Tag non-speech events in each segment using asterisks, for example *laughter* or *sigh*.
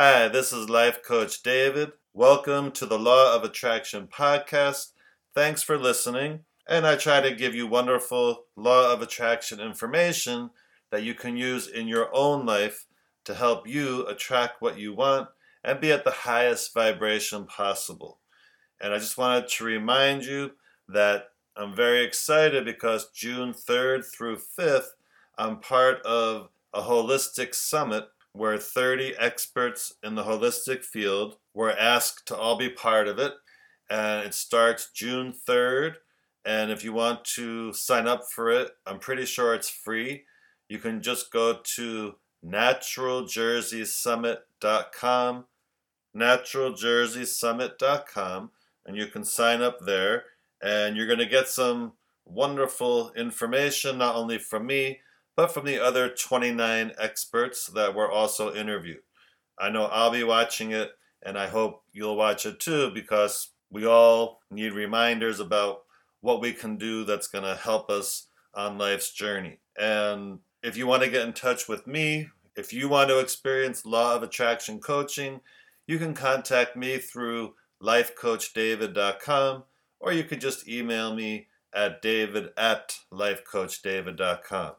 Hi, this is Life Coach David. Welcome to the Law of Attraction podcast. Thanks for listening. And I try to give you wonderful Law of Attraction information that you can use in your own life to help you attract what you want and be at the highest vibration possible. And I just wanted to remind you that I'm very excited because June 3rd through 5th, I'm part of a holistic summit where 30 experts in the holistic field were asked to all be part of it. And it starts June 3rd. And if you want to sign up for it, I'm pretty sure it's free. You can just go to naturaljerseysummit.com, naturaljerseysummit.com, and you can sign up there. And you're going to get some wonderful information, not only from me, but from the other 29 experts that were also interviewed. I know I'll be watching it, and I hope you'll watch it too, because we all need reminders about what we can do that's going to help us on life's journey. And if you want to get in touch with me, if you want to experience Law of Attraction coaching, you can contact me through lifecoachdavid.com or you could just email me at david at lifecoachdavid.com.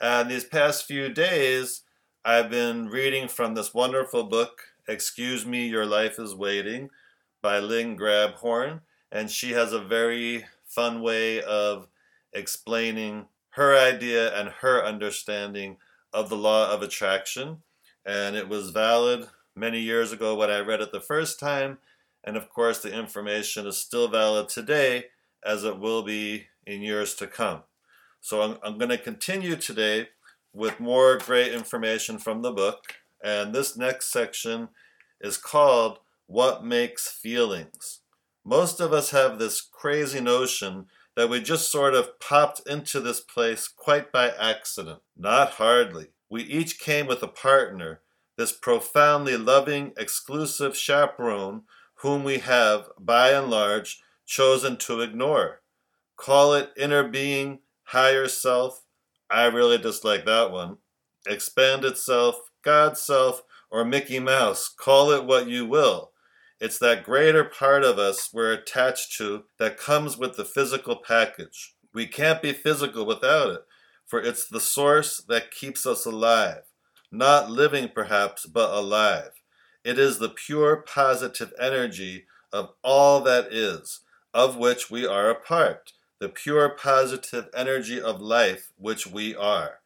And these past few days, I've been reading from this wonderful book, Excuse Me, Your Life is Waiting, by Lynn Grabhorn. And she has a very fun way of explaining her idea and her understanding of the law of attraction. And it was valid many years ago when I read it the first time. And of course, the information is still valid today as it will be in years to come. So I'm, I'm going to continue today with more great information from the book. And this next section is called What Makes Feelings. Most of us have this crazy notion that we just sort of popped into this place quite by accident. Not hardly. We each came with a partner, this profoundly loving, exclusive chaperone whom we have, by and large, chosen to ignore. Call it inner being, higher self. I really dislike that one. Expanded self, God self, or Mickey Mouse. Call it what you will. It's that greater part of us we're attached to that comes with the physical package. We can't be physical without it, for it's the source that keeps us alive. Not living, perhaps, but alive. It is the pure positive energy of all that is, of which we are a part the pure positive energy of life which we are.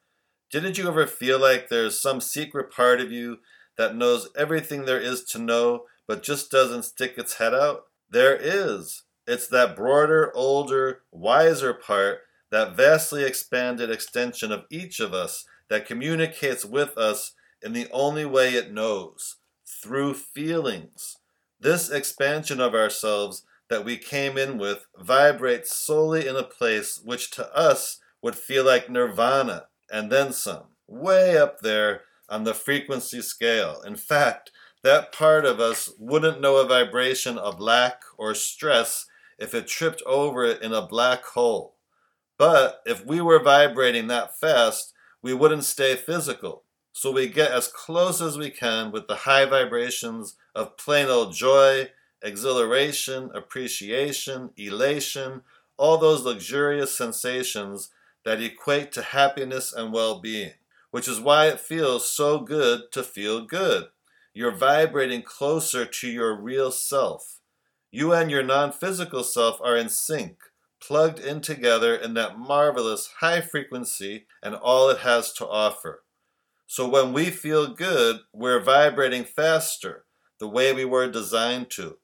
Didn't you ever feel like there's some secret part of you that knows everything there is to know but just doesn't stick its head out? There is. It's that broader, older, wiser part, that vastly expanded extension of each of us that communicates with us in the only way it knows through feelings. This expansion of ourselves that we came in with vibrates solely in a place which to us would feel like nirvana and then some, way up there on the frequency scale. In fact, that part of us wouldn't know a vibration of lack or stress if it tripped over it in a black hole. But if we were vibrating that fast, we wouldn't stay physical. So we get as close as we can with the high vibrations of plain old joy exhilaration, appreciation, elation, all those luxurious sensations that equate to happiness and well being, which is why it feels so good to feel good. You're vibrating closer to your real self. You and your non physical self are in sync, plugged in together in that marvelous high frequency and all it has to offer. So when we feel good, we're vibrating faster, the way we were designed to.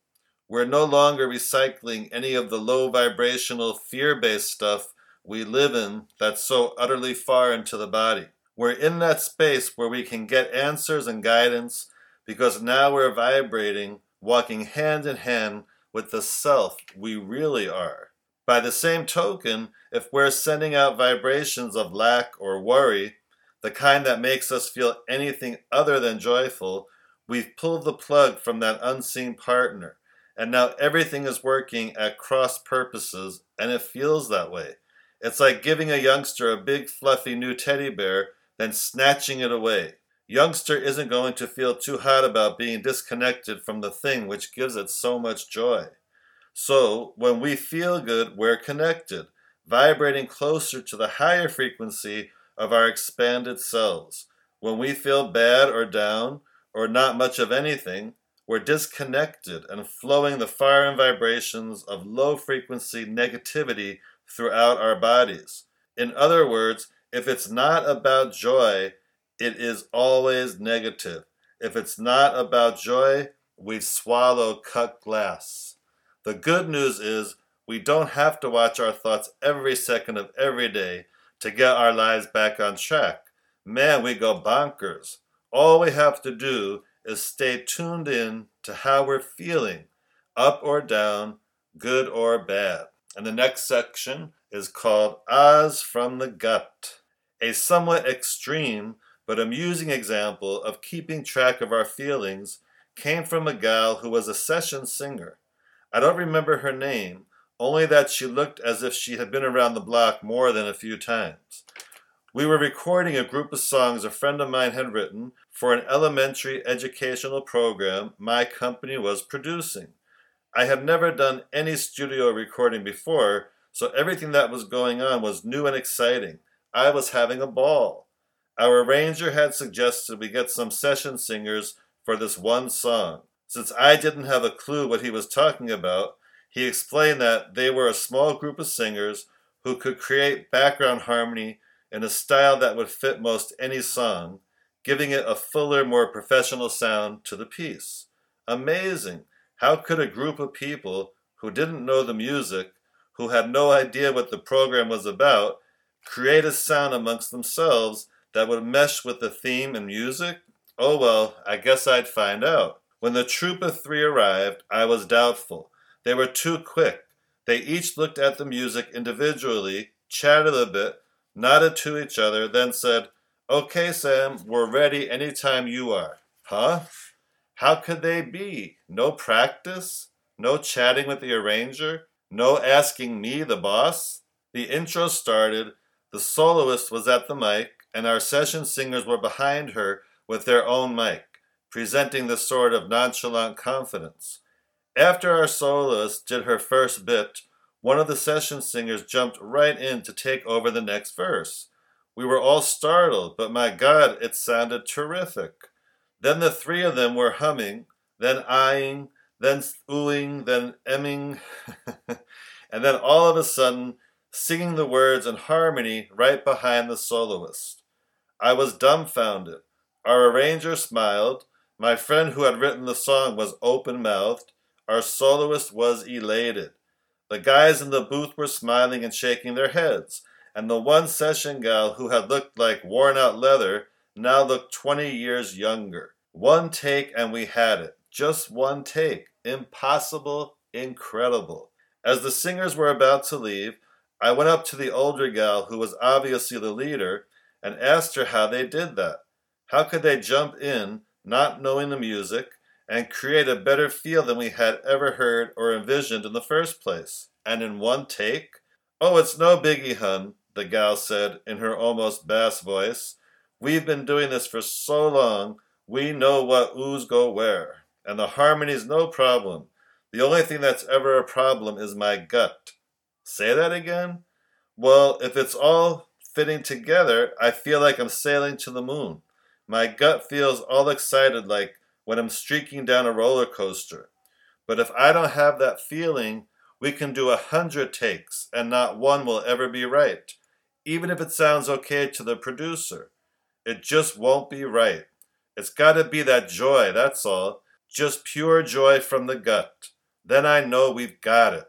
We're no longer recycling any of the low vibrational fear based stuff we live in that's so utterly far into the body. We're in that space where we can get answers and guidance because now we're vibrating, walking hand in hand with the self we really are. By the same token, if we're sending out vibrations of lack or worry, the kind that makes us feel anything other than joyful, we've pulled the plug from that unseen partner. And now everything is working at cross purposes, and it feels that way. It's like giving a youngster a big, fluffy new teddy bear, then snatching it away. Youngster isn't going to feel too hot about being disconnected from the thing which gives it so much joy. So, when we feel good, we're connected, vibrating closer to the higher frequency of our expanded selves. When we feel bad or down, or not much of anything, we're disconnected and flowing the fire and vibrations of low frequency negativity throughout our bodies. In other words, if it's not about joy, it is always negative. If it's not about joy, we swallow cut glass. The good news is we don't have to watch our thoughts every second of every day to get our lives back on track. Man, we go bonkers. All we have to do is stay tuned in to how we're feeling, up or down, good or bad. And the next section is called Oz from the Gut, a somewhat extreme but amusing example of keeping track of our feelings came from a gal who was a session singer. I don't remember her name, only that she looked as if she had been around the block more than a few times. We were recording a group of songs a friend of mine had written for an elementary educational program my company was producing. I had never done any studio recording before, so everything that was going on was new and exciting. I was having a ball. Our arranger had suggested we get some session singers for this one song. Since I didn't have a clue what he was talking about, he explained that they were a small group of singers who could create background harmony in a style that would fit most any song, giving it a fuller, more professional sound to the piece. Amazing! How could a group of people who didn't know the music, who had no idea what the program was about, create a sound amongst themselves that would mesh with the theme and music? Oh well, I guess I'd find out. When the troop of three arrived, I was doubtful. They were too quick. They each looked at the music individually, chatted a bit, nodded to each other, then said, Okay, Sam, we're ready any time you are. Huh? How could they be? No practice? No chatting with the arranger? No asking me, the boss? The intro started, the soloist was at the mic, and our session singers were behind her with their own mic, presenting the sort of nonchalant confidence. After our soloist did her first bit, one of the session singers jumped right in to take over the next verse. We were all startled, but my God, it sounded terrific. Then the three of them were humming, then eyeing, then oohing, then emming, *laughs* and then all of a sudden singing the words in harmony right behind the soloist. I was dumbfounded. Our arranger smiled. My friend who had written the song was open mouthed. Our soloist was elated. The guys in the booth were smiling and shaking their heads, and the one session gal who had looked like worn out leather now looked 20 years younger. One take and we had it. Just one take. Impossible, incredible. As the singers were about to leave, I went up to the older gal who was obviously the leader and asked her how they did that. How could they jump in, not knowing the music, and create a better feel than we had ever heard or envisioned in the first place? And in one take? Oh, it's no biggie, hun, the gal said in her almost bass voice. We've been doing this for so long, we know what oohs go where. And the harmony's no problem. The only thing that's ever a problem is my gut. Say that again? Well, if it's all fitting together, I feel like I'm sailing to the moon. My gut feels all excited like when I'm streaking down a roller coaster. But if I don't have that feeling, we can do a hundred takes and not one will ever be right, even if it sounds okay to the producer. It just won't be right. It's got to be that joy, that's all. Just pure joy from the gut. Then I know we've got it.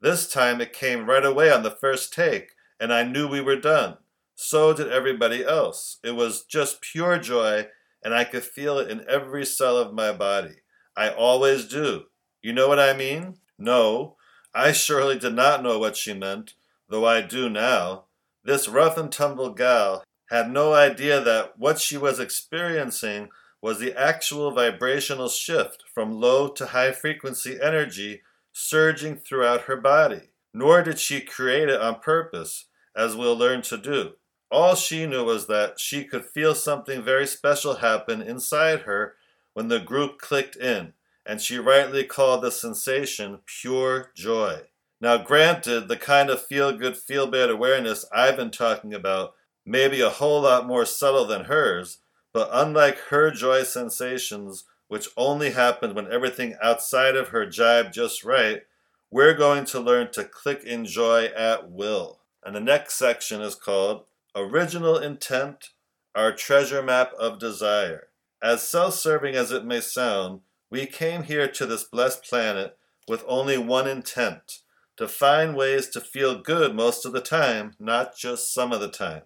This time it came right away on the first take, and I knew we were done. So did everybody else. It was just pure joy, and I could feel it in every cell of my body. I always do. You know what I mean? No, I surely did not know what she meant, though I do now. This rough and tumble gal had no idea that what she was experiencing was the actual vibrational shift from low to high frequency energy surging throughout her body. Nor did she create it on purpose, as we'll learn to do. All she knew was that she could feel something very special happen inside her when the group clicked in, and she rightly called the sensation pure joy. Now, granted, the kind of feel good, feel bad awareness I've been talking about may be a whole lot more subtle than hers, but unlike her joy sensations, which only happened when everything outside of her jibed just right, we're going to learn to click in joy at will. And the next section is called Original Intent, Our Treasure Map of Desire. As self serving as it may sound, we came here to this blessed planet with only one intent to find ways to feel good most of the time, not just some of the time.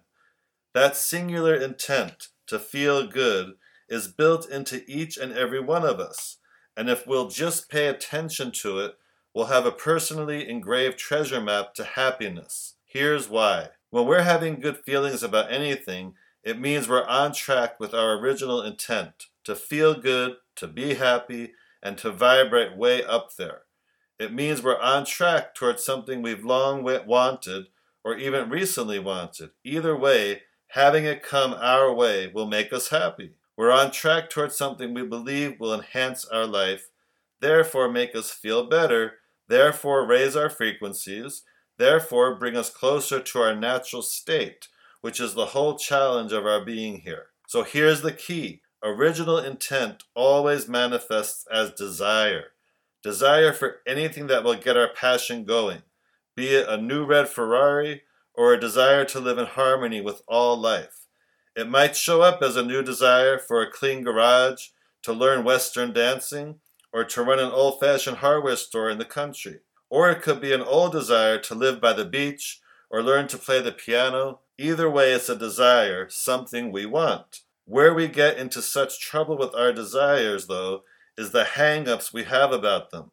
That singular intent to feel good is built into each and every one of us, and if we'll just pay attention to it, we'll have a personally engraved treasure map to happiness. Here's why. When we're having good feelings about anything, it means we're on track with our original intent to feel good, to be happy, and to vibrate way up there. It means we're on track towards something we've long wanted or even recently wanted. Either way, having it come our way will make us happy. We're on track towards something we believe will enhance our life, therefore make us feel better, therefore raise our frequencies, therefore bring us closer to our natural state, which is the whole challenge of our being here. So here's the key original intent always manifests as desire. Desire for anything that will get our passion going, be it a new red Ferrari or a desire to live in harmony with all life. It might show up as a new desire for a clean garage, to learn Western dancing, or to run an old fashioned hardware store in the country. Or it could be an old desire to live by the beach or learn to play the piano. Either way, it's a desire, something we want. Where we get into such trouble with our desires, though, is the hang ups we have about them.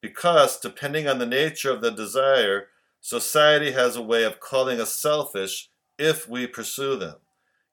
Because, depending on the nature of the desire, society has a way of calling us selfish if we pursue them.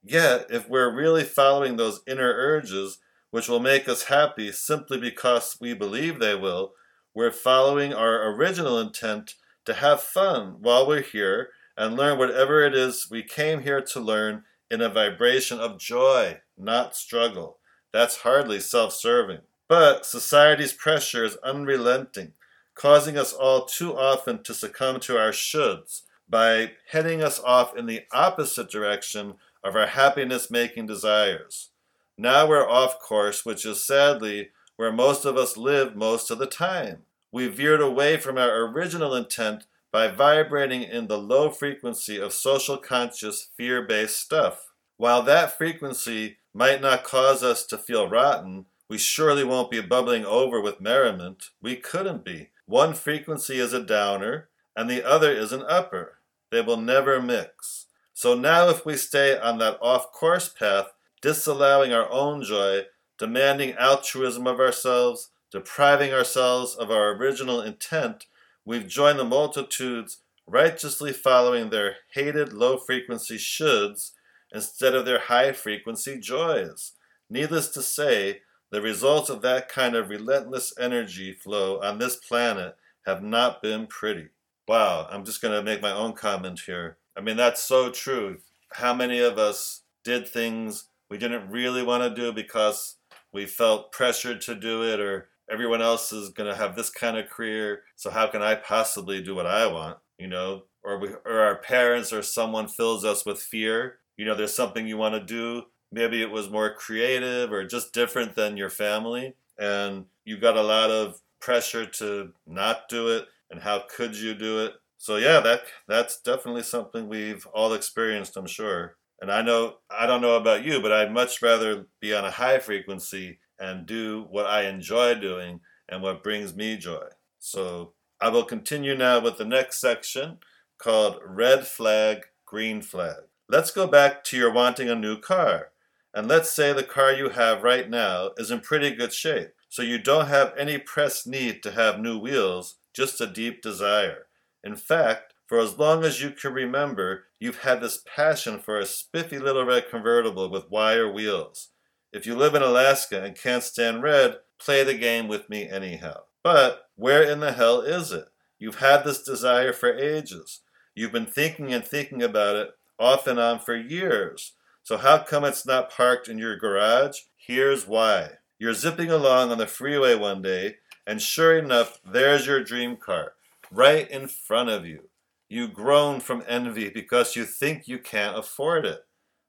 Yet, if we're really following those inner urges, which will make us happy simply because we believe they will, we're following our original intent to have fun while we're here and learn whatever it is we came here to learn in a vibration of joy, not struggle. That's hardly self serving. But society's pressure is unrelenting, causing us all too often to succumb to our shoulds by heading us off in the opposite direction of our happiness making desires. Now we're off course, which is sadly where most of us live most of the time. We veered away from our original intent by vibrating in the low frequency of social conscious fear based stuff. While that frequency might not cause us to feel rotten, we surely won't be bubbling over with merriment. We couldn't be. One frequency is a downer, and the other is an upper. They will never mix. So now, if we stay on that off course path, disallowing our own joy, demanding altruism of ourselves, depriving ourselves of our original intent, we've joined the multitudes righteously following their hated low frequency shoulds instead of their high frequency joys. Needless to say, the results of that kind of relentless energy flow on this planet have not been pretty. Wow, I'm just going to make my own comment here. I mean, that's so true. How many of us did things we didn't really want to do because we felt pressured to do it, or everyone else is going to have this kind of career, so how can I possibly do what I want? You know, or we, or our parents or someone fills us with fear. You know, there's something you want to do, maybe it was more creative or just different than your family and you got a lot of pressure to not do it and how could you do it so yeah that that's definitely something we've all experienced i'm sure and i know i don't know about you but i'd much rather be on a high frequency and do what i enjoy doing and what brings me joy so i will continue now with the next section called red flag green flag let's go back to your wanting a new car and let's say the car you have right now is in pretty good shape, so you don't have any pressed need to have new wheels, just a deep desire. In fact, for as long as you can remember, you've had this passion for a spiffy little red convertible with wire wheels. If you live in Alaska and can't stand red, play the game with me anyhow. But where in the hell is it? You've had this desire for ages. You've been thinking and thinking about it off and on for years. So, how come it's not parked in your garage? Here's why. You're zipping along on the freeway one day, and sure enough, there's your dream car, right in front of you. You groan from envy because you think you can't afford it.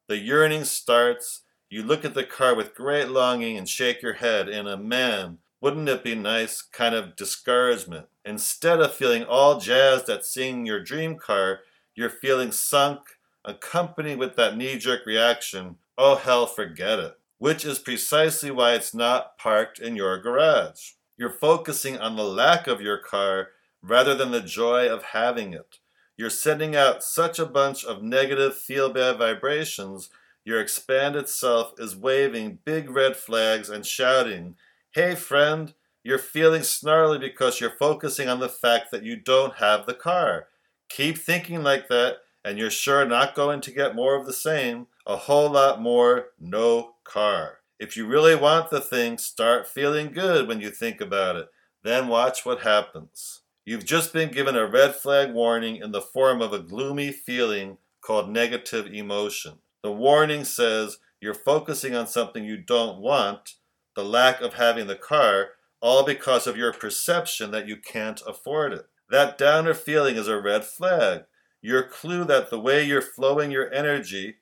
The yearning starts. You look at the car with great longing and shake your head in a uh, man, wouldn't it be nice kind of discouragement. Instead of feeling all jazzed at seeing your dream car, you're feeling sunk, accompanied with that knee jerk reaction, oh hell, forget it, which is precisely why it's not parked in your garage. You're focusing on the lack of your car rather than the joy of having it. You're sending out such a bunch of negative feel bad vibrations, your expanded self is waving big red flags and shouting, Hey friend, you're feeling snarly because you're focusing on the fact that you don't have the car. Keep thinking like that, and you're sure not going to get more of the same. A whole lot more, no car. If you really want the thing, start feeling good when you think about it. Then watch what happens. You've just been given a red flag warning in the form of a gloomy feeling called negative emotion. The warning says you're focusing on something you don't want, the lack of having the car, all because of your perception that you can't afford it. That downer feeling is a red flag, your clue that the way you're flowing your energy,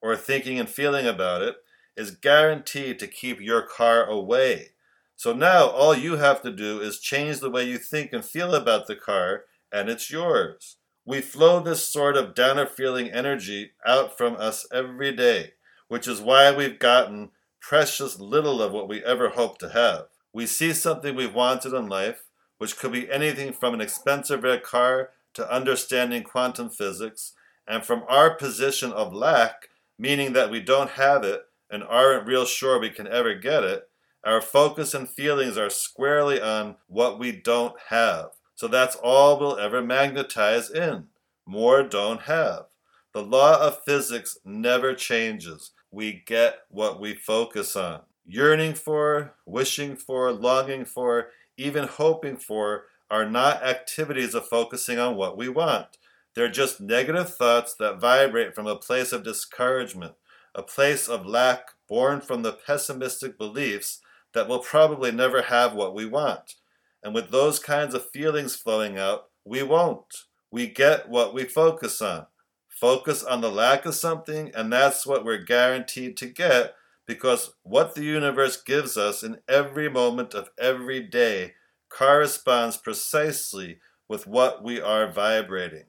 or thinking and feeling about it, is guaranteed to keep your car away. So now all you have to do is change the way you think and feel about the car, and it's yours. We flow this sort of downer feeling energy out from us every day, which is why we've gotten precious little of what we ever hoped to have. We see something we've wanted in life, which could be anything from an expensive red car to understanding quantum physics, and from our position of lack, meaning that we don't have it and aren't real sure we can ever get it, our focus and feelings are squarely on what we don't have. So that's all we'll ever magnetize in. More don't have. The law of physics never changes. We get what we focus on. Yearning for, wishing for, longing for, even hoping for are not activities of focusing on what we want. They're just negative thoughts that vibrate from a place of discouragement, a place of lack born from the pessimistic beliefs that we'll probably never have what we want. And with those kinds of feelings flowing out, we won't. We get what we focus on. Focus on the lack of something, and that's what we're guaranteed to get because what the universe gives us in every moment of every day corresponds precisely with what we are vibrating.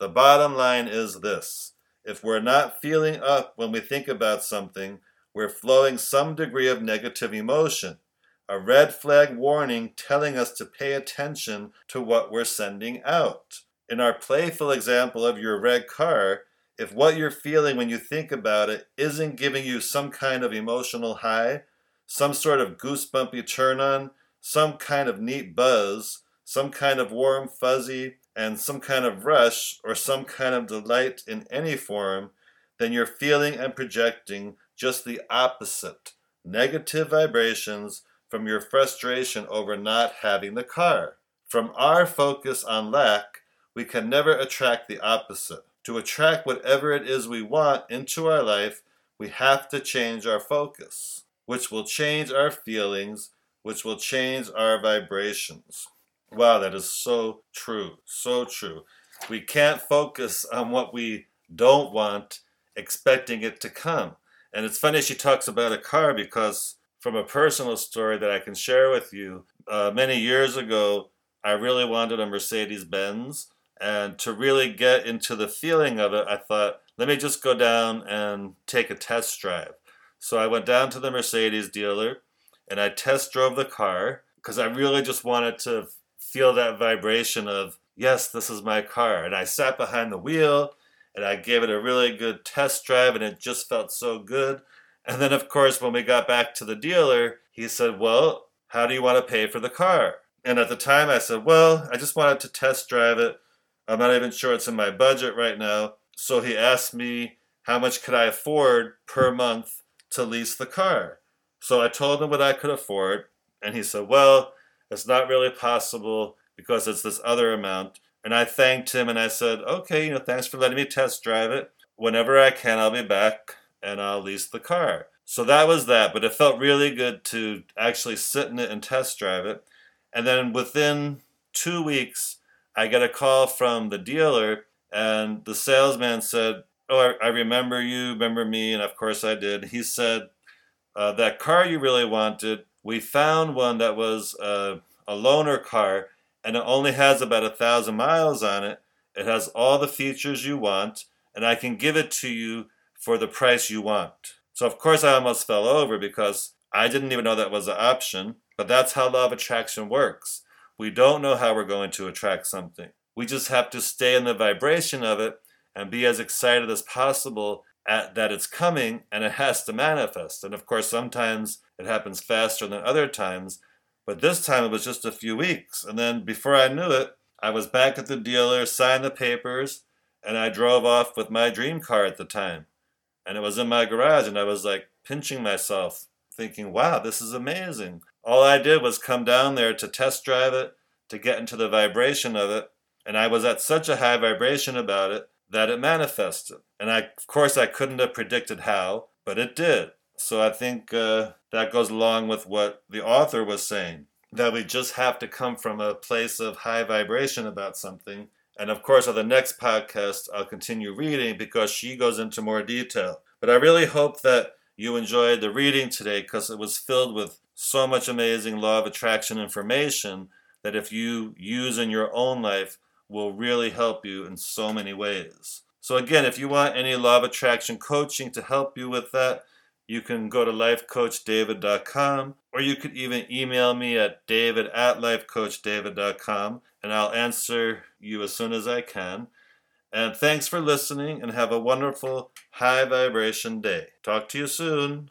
The bottom line is this if we're not feeling up when we think about something, we're flowing some degree of negative emotion, a red flag warning telling us to pay attention to what we're sending out. In our playful example of your red car, if what you're feeling when you think about it isn't giving you some kind of emotional high, some sort of goosebumpy turn on, some kind of neat buzz, some kind of warm fuzzy, and some kind of rush or some kind of delight in any form, then you're feeling and projecting just the opposite negative vibrations from your frustration over not having the car. From our focus on lack, we can never attract the opposite. To attract whatever it is we want into our life, we have to change our focus, which will change our feelings, which will change our vibrations. Wow, that is so true, so true. We can't focus on what we don't want, expecting it to come. And it's funny she talks about a car because, from a personal story that I can share with you, uh, many years ago, I really wanted a Mercedes Benz. And to really get into the feeling of it, I thought, let me just go down and take a test drive. So I went down to the Mercedes dealer and I test drove the car because I really just wanted to feel that vibration of, yes, this is my car. And I sat behind the wheel and I gave it a really good test drive, and it just felt so good. And then, of course, when we got back to the dealer, he said, Well, how do you want to pay for the car? And at the time, I said, Well, I just wanted to test drive it. I'm not even sure it's in my budget right now. So he asked me how much could I afford per month to lease the car. So I told him what I could afford, and he said, Well, it's not really possible because it's this other amount. And I thanked him and I said, okay, you know, thanks for letting me test drive it. whenever I can, I'll be back and I'll lease the car. So that was that, but it felt really good to actually sit in it and test drive it. And then within two weeks, I get a call from the dealer, and the salesman said, Oh, I, I remember you, remember me, and of course I did. He said, uh, That car you really wanted, we found one that was uh, a loaner car, and it only has about a thousand miles on it. It has all the features you want, and I can give it to you for the price you want. So, of course, I almost fell over because I didn't even know that was an option, but that's how law of attraction works. We don't know how we're going to attract something. We just have to stay in the vibration of it and be as excited as possible at, that it's coming and it has to manifest. And of course, sometimes it happens faster than other times, but this time it was just a few weeks. And then before I knew it, I was back at the dealer, signed the papers, and I drove off with my dream car at the time and it was in my garage and I was like pinching myself thinking, wow, this is amazing. All I did was come down there to test drive it, to get into the vibration of it, and I was at such a high vibration about it that it manifested. And I, of course, I couldn't have predicted how, but it did. So I think uh, that goes along with what the author was saying that we just have to come from a place of high vibration about something and of course, on the next podcast, I'll continue reading because she goes into more detail. But I really hope that you enjoyed the reading today because it was filled with so much amazing law of attraction information that if you use in your own life will really help you in so many ways. So again, if you want any law of attraction coaching to help you with that, you can go to lifecoachdavid.com or you could even email me at david at lifecoachdavid.com and I'll answer you as soon as I can. And thanks for listening and have a wonderful high vibration day. Talk to you soon.